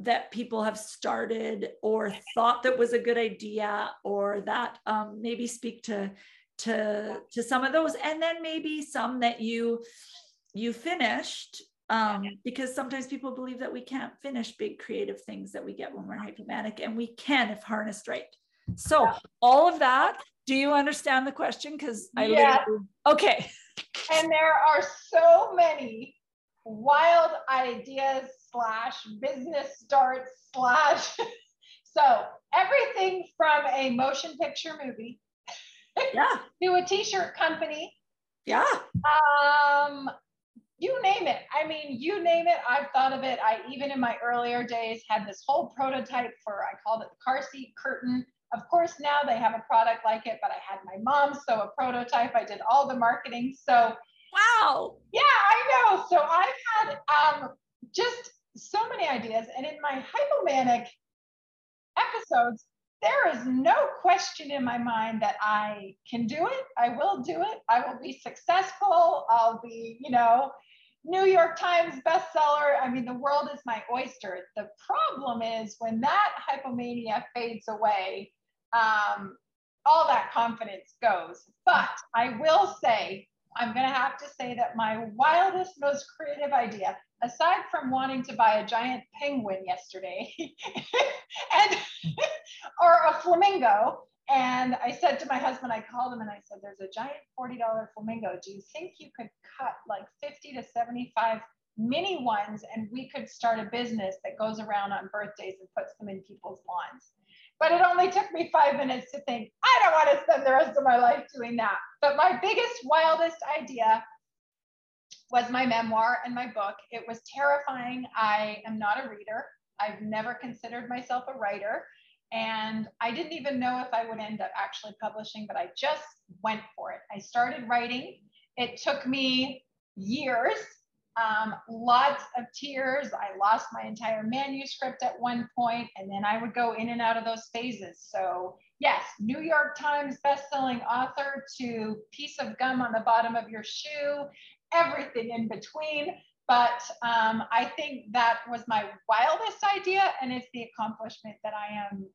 C: that people have started or thought that was a good idea or that um, maybe speak to to to some of those and then maybe some that you you finished um, because sometimes people believe that we can't finish big creative things that we get when we're hypomanic, and we can if harnessed right. So, yeah. all of that, do you understand the question? Because I yeah. okay.
D: And there are so many wild ideas slash business starts slash. so everything from a motion picture movie
C: yeah.
D: to a t-shirt company.
C: Yeah.
D: Um, you name it. I mean, you name it. I've thought of it. I even in my earlier days had this whole prototype for I called it the car seat curtain. Of course, now they have a product like it, but I had my mom sew a prototype. I did all the marketing. So
C: wow.
D: Yeah, I know. So I've had um, just so many ideas, and in my hypomanic episodes, there is no question in my mind that I can do it. I will do it. I will be successful. I'll be, you know, New York Times bestseller. I mean, the world is my oyster. The problem is when that hypomania fades away, um, all that confidence goes. But I will say, I'm going to have to say that my wildest, most creative idea, aside from wanting to buy a giant penguin yesterday and or a flamingo, and I said to my husband, I called him and I said, There's a giant $40 flamingo. Do you think you could cut like 50 to 75 mini ones and we could start a business that goes around on birthdays and puts them in people's lawns? But it only took me five minutes to think, I don't want to spend the rest of my life doing that. But my biggest, wildest idea was my memoir and my book. It was terrifying. I am not a reader. I've never considered myself a writer. And I didn't even know if I would end up actually publishing, but I just went for it. I started writing. It took me years, um, lots of tears. I lost my entire manuscript at one point, and then I would go in and out of those phases. So, yes, New York Times bestselling author to piece of gum on the bottom of your shoe, everything in between. But um, I think that was my wildest idea, and it's the accomplishment that I am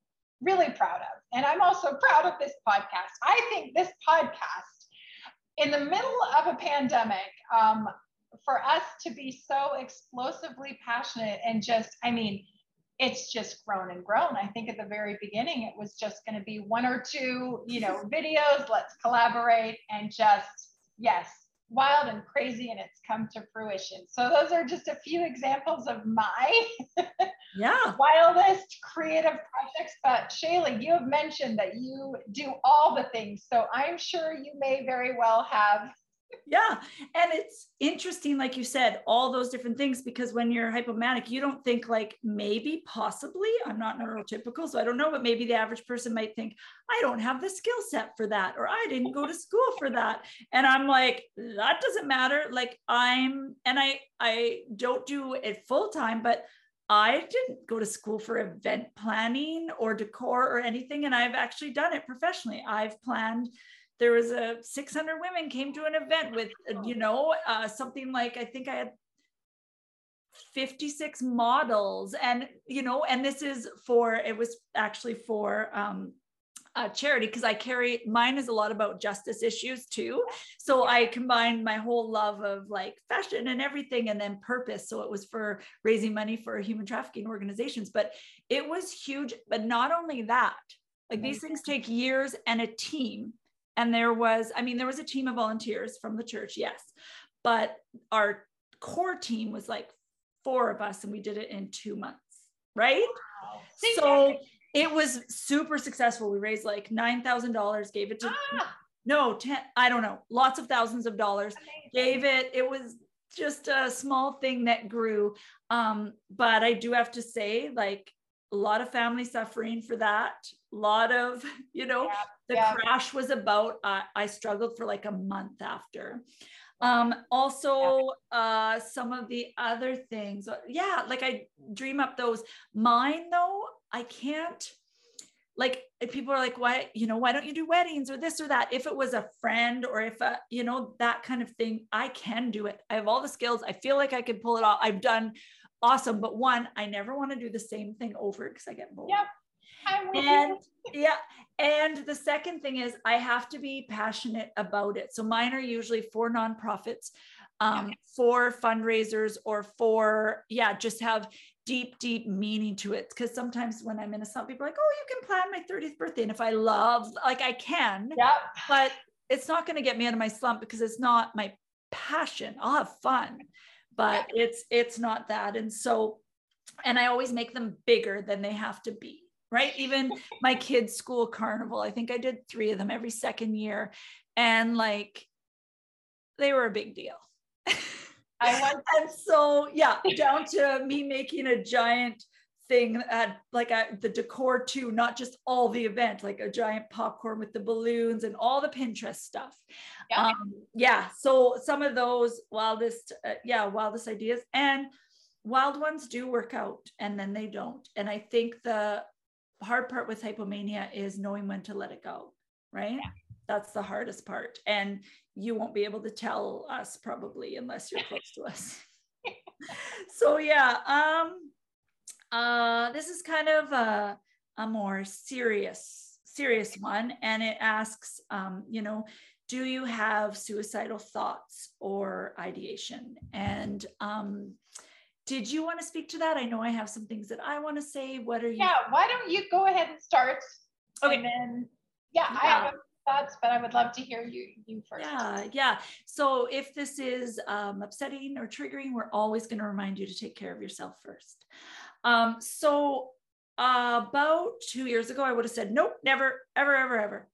D: really proud of. And I'm also proud of this podcast. I think this podcast, in the middle of a pandemic, um, for us to be so explosively passionate and just, I mean, it's just grown and grown. I think at the very beginning, it was just going to be one or two, you know, videos, let's collaborate and just, yes, wild and crazy and it's come to fruition. So those are just a few examples of my
C: yeah
D: wildest creative projects. But Shaley, you have mentioned that you do all the things. So I'm sure you may very well have
C: yeah. And it's interesting like you said all those different things because when you're hypomanic you don't think like maybe possibly i'm not neurotypical so i don't know but maybe the average person might think i don't have the skill set for that or i didn't go to school for that. And i'm like that doesn't matter. Like i'm and i i don't do it full time but I didn't go to school for event planning or decor or anything, and I've actually done it professionally. I've planned there was a 600 women came to an event with you know uh, something like i think i had 56 models and you know and this is for it was actually for um a charity because I carry mine is a lot about justice issues too. So I combined my whole love of like fashion and everything and then purpose. So it was for raising money for human trafficking organizations, but it was huge. But not only that, like these things take years and a team and there was i mean there was a team of volunteers from the church yes but our core team was like four of us and we did it in two months right wow. so it was super successful we raised like $9000 gave it to ah. no 10 i don't know lots of thousands of dollars Amazing. gave it it was just a small thing that grew um, but i do have to say like a lot of family suffering for that. A lot of you know yeah, the yeah. crash was about uh, i struggled for like a month after. Um also yeah. uh some of the other things uh, yeah like i dream up those. Mine though i can't like people are like why you know why don't you do weddings or this or that? If it was a friend or if a you know that kind of thing i can do it. I have all the skills. I feel like i could pull it off. I've done awesome. But one, I never want to do the same thing over because I get bored.
D: Yep.
C: And yeah. And the second thing is I have to be passionate about it. So mine are usually for nonprofits. um, for fundraisers or for, yeah, just have deep, deep meaning to it. Because sometimes when I'm in a slump, people are like, oh, you can plan my 30th birthday. And if I love, like I can,
D: yeah.
C: but it's not going to get me out of my slump because it's not my passion. I'll have fun, but it's it's not that. And so, and I always make them bigger than they have to be. Right. Even my kids' school carnival, I think I did three of them every second year. And like they were a big deal.
D: I want
C: and so yeah, down to me making a giant thing at like a, the decor too, not just all the event, like a giant popcorn with the balloons and all the Pinterest stuff. Yeah. Um, yeah. So some of those wildest, uh, yeah, wildest ideas and wild ones do work out and then they don't. And I think the hard part with hypomania is knowing when to let it go. Right. Yeah. That's the hardest part. And you won't be able to tell us probably unless you're close to us. so yeah, um, uh, this is kind of a, a more serious, serious one. And it asks, um, you know, do you have suicidal thoughts or ideation? And um, did you want to speak to that? I know I have some things that I want to say. What are you?
D: Yeah, why don't you go ahead and start? Okay. And then, yeah, yeah. I have thoughts, but I would love to hear you you first.
C: Yeah, yeah. So if this is um, upsetting or triggering, we're always going to remind you to take care of yourself first. Um, so uh, about two years ago, I would have said, nope, never, ever, ever, ever.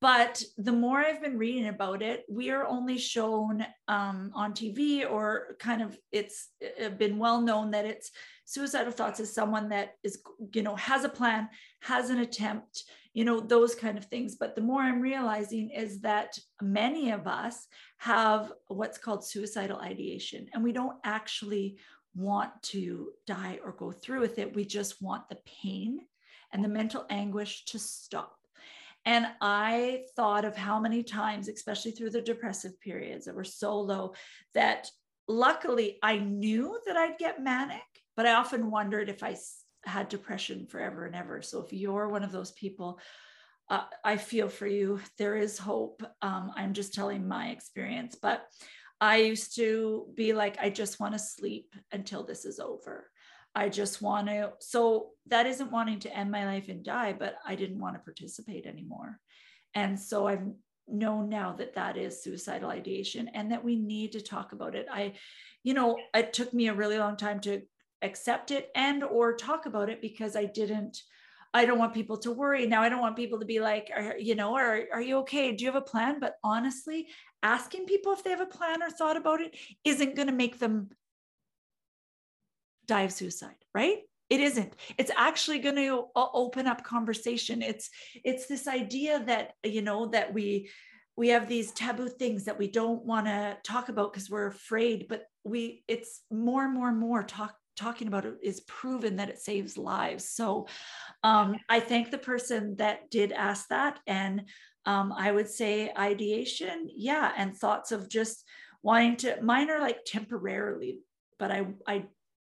C: But the more I've been reading about it, we are only shown um, on TV or kind of it's been well known that it's suicidal thoughts is someone that is, you know, has a plan, has an attempt, you know, those kind of things. But the more I'm realizing is that many of us have what's called suicidal ideation, and we don't actually want to die or go through with it. We just want the pain and the mental anguish to stop. And I thought of how many times, especially through the depressive periods that were so low, that luckily I knew that I'd get manic, but I often wondered if I had depression forever and ever. So if you're one of those people, uh, I feel for you. There is hope. Um, I'm just telling my experience, but I used to be like, I just want to sleep until this is over. I just want to. So that isn't wanting to end my life and die, but I didn't want to participate anymore. And so I've known now that that is suicidal ideation and that we need to talk about it. I, you know, it took me a really long time to accept it and or talk about it because I didn't I don't want people to worry. Now I don't want people to be like, are, you know, are, are you okay? Do you have a plan? But honestly, asking people if they have a plan or thought about it isn't going to make them die of suicide, right? It isn't. It's actually going to open up conversation. It's it's this idea that you know that we we have these taboo things that we don't want to talk about because we're afraid, but we it's more and more and more talk talking about it is proven that it saves lives. So um, I thank the person that did ask that. And um, I would say ideation, yeah, and thoughts of just wanting to, mine are like temporarily, but I, I,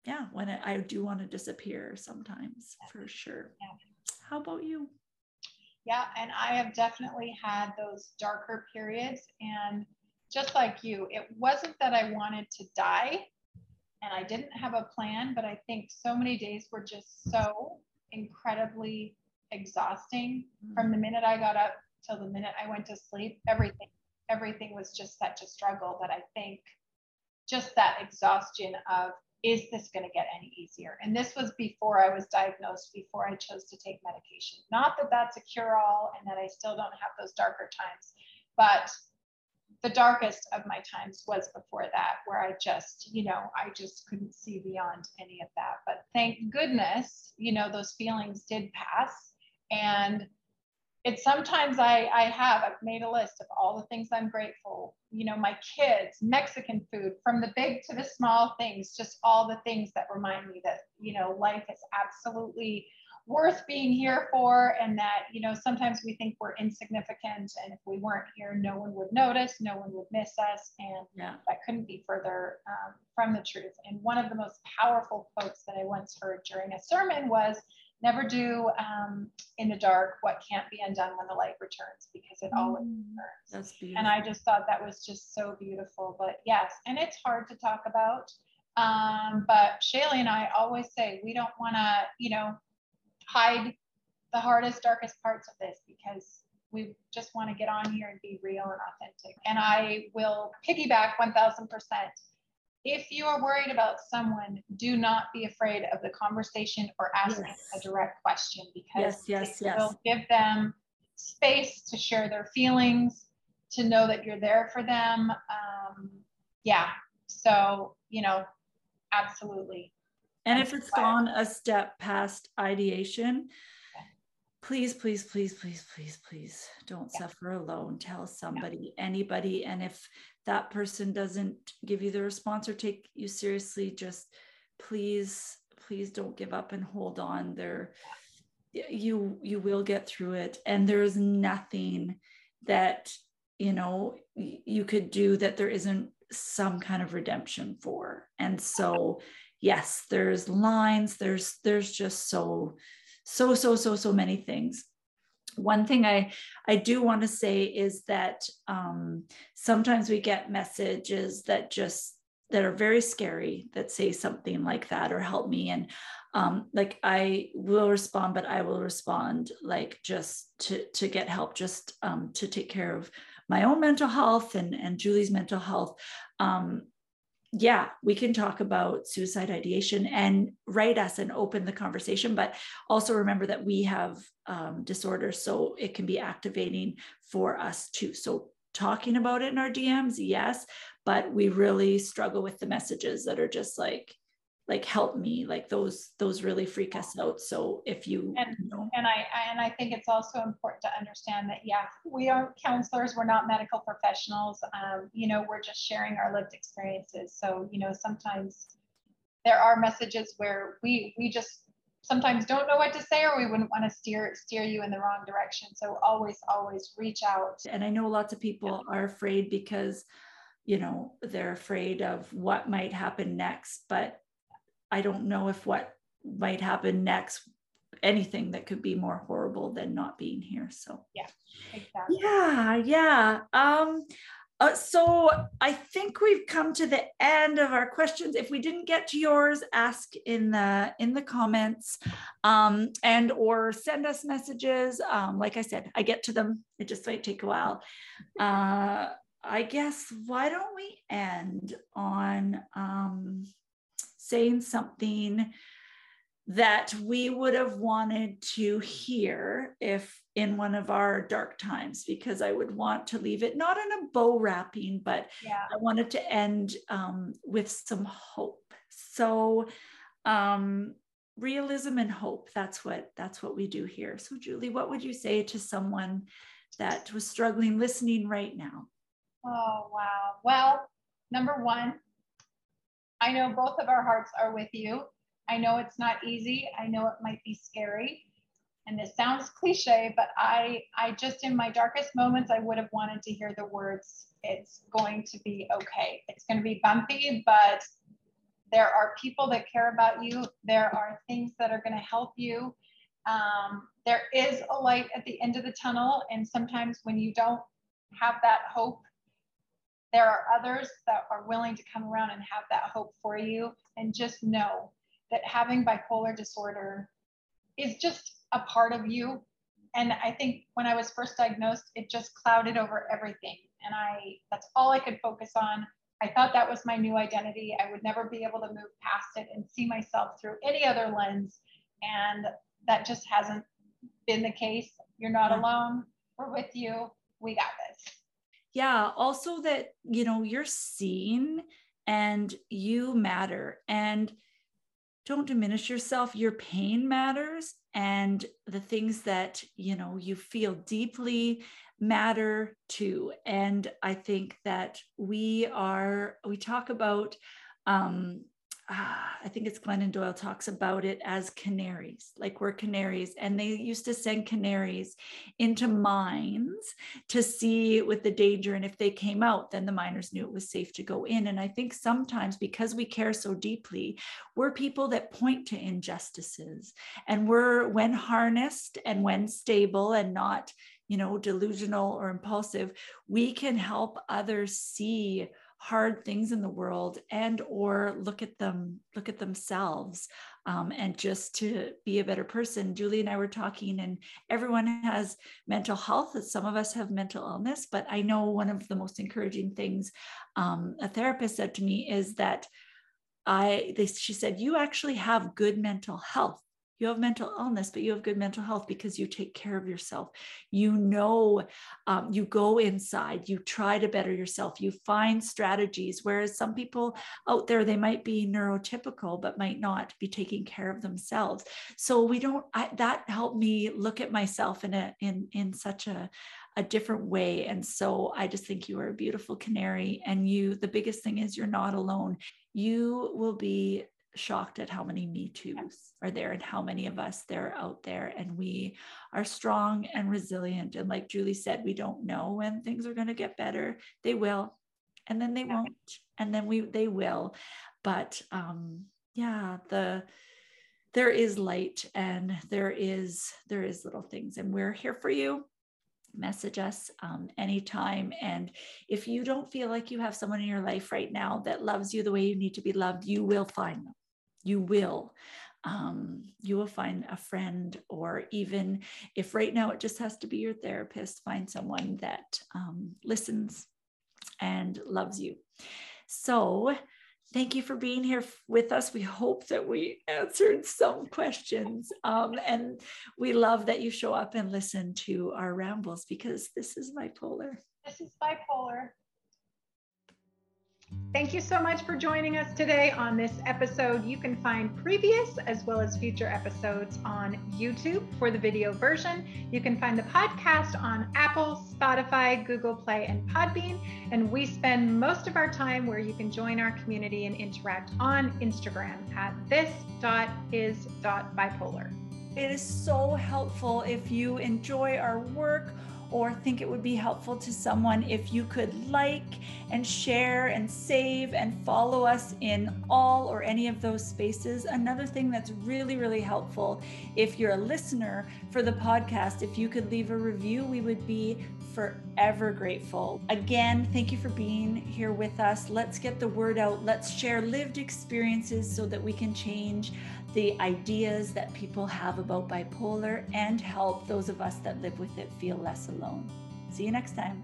C: yeah, when it, I do want to disappear sometimes for sure. How about you?
D: Yeah, and I have definitely had those darker periods. And just like you, it wasn't that I wanted to die and I didn't have a plan, but I think so many days were just hmm. so incredibly exhausting hmm. from the minute I got up till the minute I went to sleep. Everything, everything was just such a struggle that I think just that exhaustion of is this going to get any easier? And this was before I was diagnosed, before I chose to take medication. Not that that's a cure all and that I still don't have those darker times, but the darkest of my times was before that, where I just, you know, I just couldn't see beyond any of that. But thank goodness, you know, those feelings did pass. And it's sometimes I, I have, I've made a list of all the things I'm grateful, you know, my kids, Mexican food, from the big to the small things, just all the things that remind me that, you know, life is absolutely worth being here for and that you know sometimes we think we're insignificant and if we weren't here no one would notice no one would miss us and yeah. that couldn't be further um, from the truth and one of the most powerful quotes that i once heard during a sermon was never do um, in the dark what can't be undone when the light returns because it always
C: Mm,
D: returns.
C: That's beautiful.
D: And I just thought that was just so beautiful. But yes, and it's hard to talk about. Um, but Shaley and I always say we don't want to, you know, hide the hardest, darkest parts of this because we just want to get on here and be real and authentic. And I will piggyback 1000%. If you are worried about someone, do not be afraid of the conversation or asking
C: Yes.
D: a direct question because
C: Yes, yes,
D: it
C: yes.
D: will give them space to share their feelings, to know that you're there for them. Um, yeah. So, you know, absolutely.
C: And if it's gone a step past ideation, please, please, please, please, please, please don't
D: Yeah.
C: suffer alone. Tell somebody, anybody. And if that person doesn't give you the response or take you seriously, just please, please don't give up and hold on. There, you you will get through it. And there is nothing that you know you could do that there isn't some kind of redemption for. And so yes there's lines there's there's just so so so so so many things. One thing i i do want to say is that um sometimes we get messages that just that are very scary that say something like that or help me. And um like i will respond but i will respond like just to to get help just um to take care of my own mental health and and julie's mental health. Um yeah, we can talk about suicide ideation and write us and open the conversation, but also remember that we have um, disorders, so it can be activating for us too. So talking about it in our DMs, yes, but we really struggle with the messages that are just like, like help me, like those those really freak us out. So if you,
D: And-
C: you know,
D: And I, I- and I think it's also important to understand that, yeah, we are counselors, we're not medical professionals. Um, you know, we're just sharing our lived experiences. So, you know, sometimes there are messages where we, we just sometimes don't know what to say or we wouldn't want to steer, steer you in the wrong direction. So always, always reach out.
C: and I know lots of people are afraid because, you know, they're afraid of what might happen next, but I don't know if what might happen next, anything that could be more horrible than not being here. So
D: Exactly.
C: yeah, yeah. Um, uh, so I think we've come to the end of our questions. If we didn't get to yours, ask in the in the comments, um, and or send us messages. Um, like I said, I get to them. It just might take a while. Uh, I guess why don't we end on um, saying something that we would have wanted to hear if in one of our dark times, because I would want to leave it not in a bow wrapping, but
D: Yeah.
C: I wanted to end um, with some hope. So um, realism and hope, that's what that's what we do here. So Julie, what would you say to someone that was struggling listening right now?
D: Oh, wow. Well, number one, I know both of our hearts are with you. I know it's not easy. I know it might be scary. And this sounds cliche, but I I just in my darkest moments I would have wanted to hear the words it's going to be okay. It's going to be bumpy, but there are people that care about you. There are things that are going to help you. Um, there is a light at the end of the tunnel. And sometimes when you don't have that hope, there are others that are willing to come around and have that hope for you. And just know that having bipolar disorder is just a part of you. And I think when I was first diagnosed, it just clouded over everything. And I, that's all I could focus on. I thought that was my new identity. I would never be able to move past it and see myself through any other lens. And that just hasn't been the case. You're not alone. We're with you. We got this.
C: Yeah also that you know you're seen and you matter and don't diminish yourself. Your pain matters and the things that you know you feel deeply matter too. And i think that we are we talk about um uh, I think it's Glennon Doyle talks about it as canaries, like we're canaries. And they used to send canaries into mines to see with the danger. And if they came out, then the miners knew it was safe to go in. And I think sometimes because we care so deeply, we're people that point to injustices. And we're, when harnessed and when stable and not, you know, delusional or impulsive, we can help others see hard things in the world and or look at them look at themselves um, and just to be a better person. Julie and i were talking and everyone has mental health. Some of us have mental illness but i know one of the most encouraging things um, a therapist said to me is that i they, she said you actually have good mental health you have mental illness but you have good mental health because you take care of yourself. You know um, you go inside you try to better yourself you find strategies whereas some people out there they might be neurotypical but might not be taking care of themselves. So we don't I, that helped me look at myself in a in in such a a different way. And so i just think you are a beautiful canary and you the biggest thing is you're not alone. You will be shocked at how many Me Too's are there and how many of us there are out there. And we are strong and resilient. And like Julie said, we don't know when things are going to get better. They will, and then they won't, and then we they will. But um, yeah, the there is light and there is there is little things, and we're here for you message us um, anytime. And if you don't feel like you have someone in your life right now that loves you the way you need to be loved, you will find them you will um, you will find a friend or even if right now it just has to be your therapist find someone that um, listens and loves you. So thank you for being here with us. We hope that we answered some questions um, and we love that you show up and listen to our rambles because this is bipolar.
D: This is bipolar Thank you so much for joining us today on this episode. You can find previous as well as future episodes on YouTube for the video version. You can find the podcast on Apple, Spotify, Google Play, and Podbean. And we spend most of our time where you can join our community and interact on Instagram at this.is.bipolar.
C: It is so helpful if you enjoy our work or think it would be helpful to someone if you could like and share and save and follow us in all or any of those spaces. Another thing that's really, really helpful if you're a listener for the podcast, if you could leave a review, we would be forever grateful. Again, thank you for being here with us. Let's get the word out. Let's share lived experiences so that we can change the ideas that people have about bipolar and help those of us that live with it feel less alone. See you next time.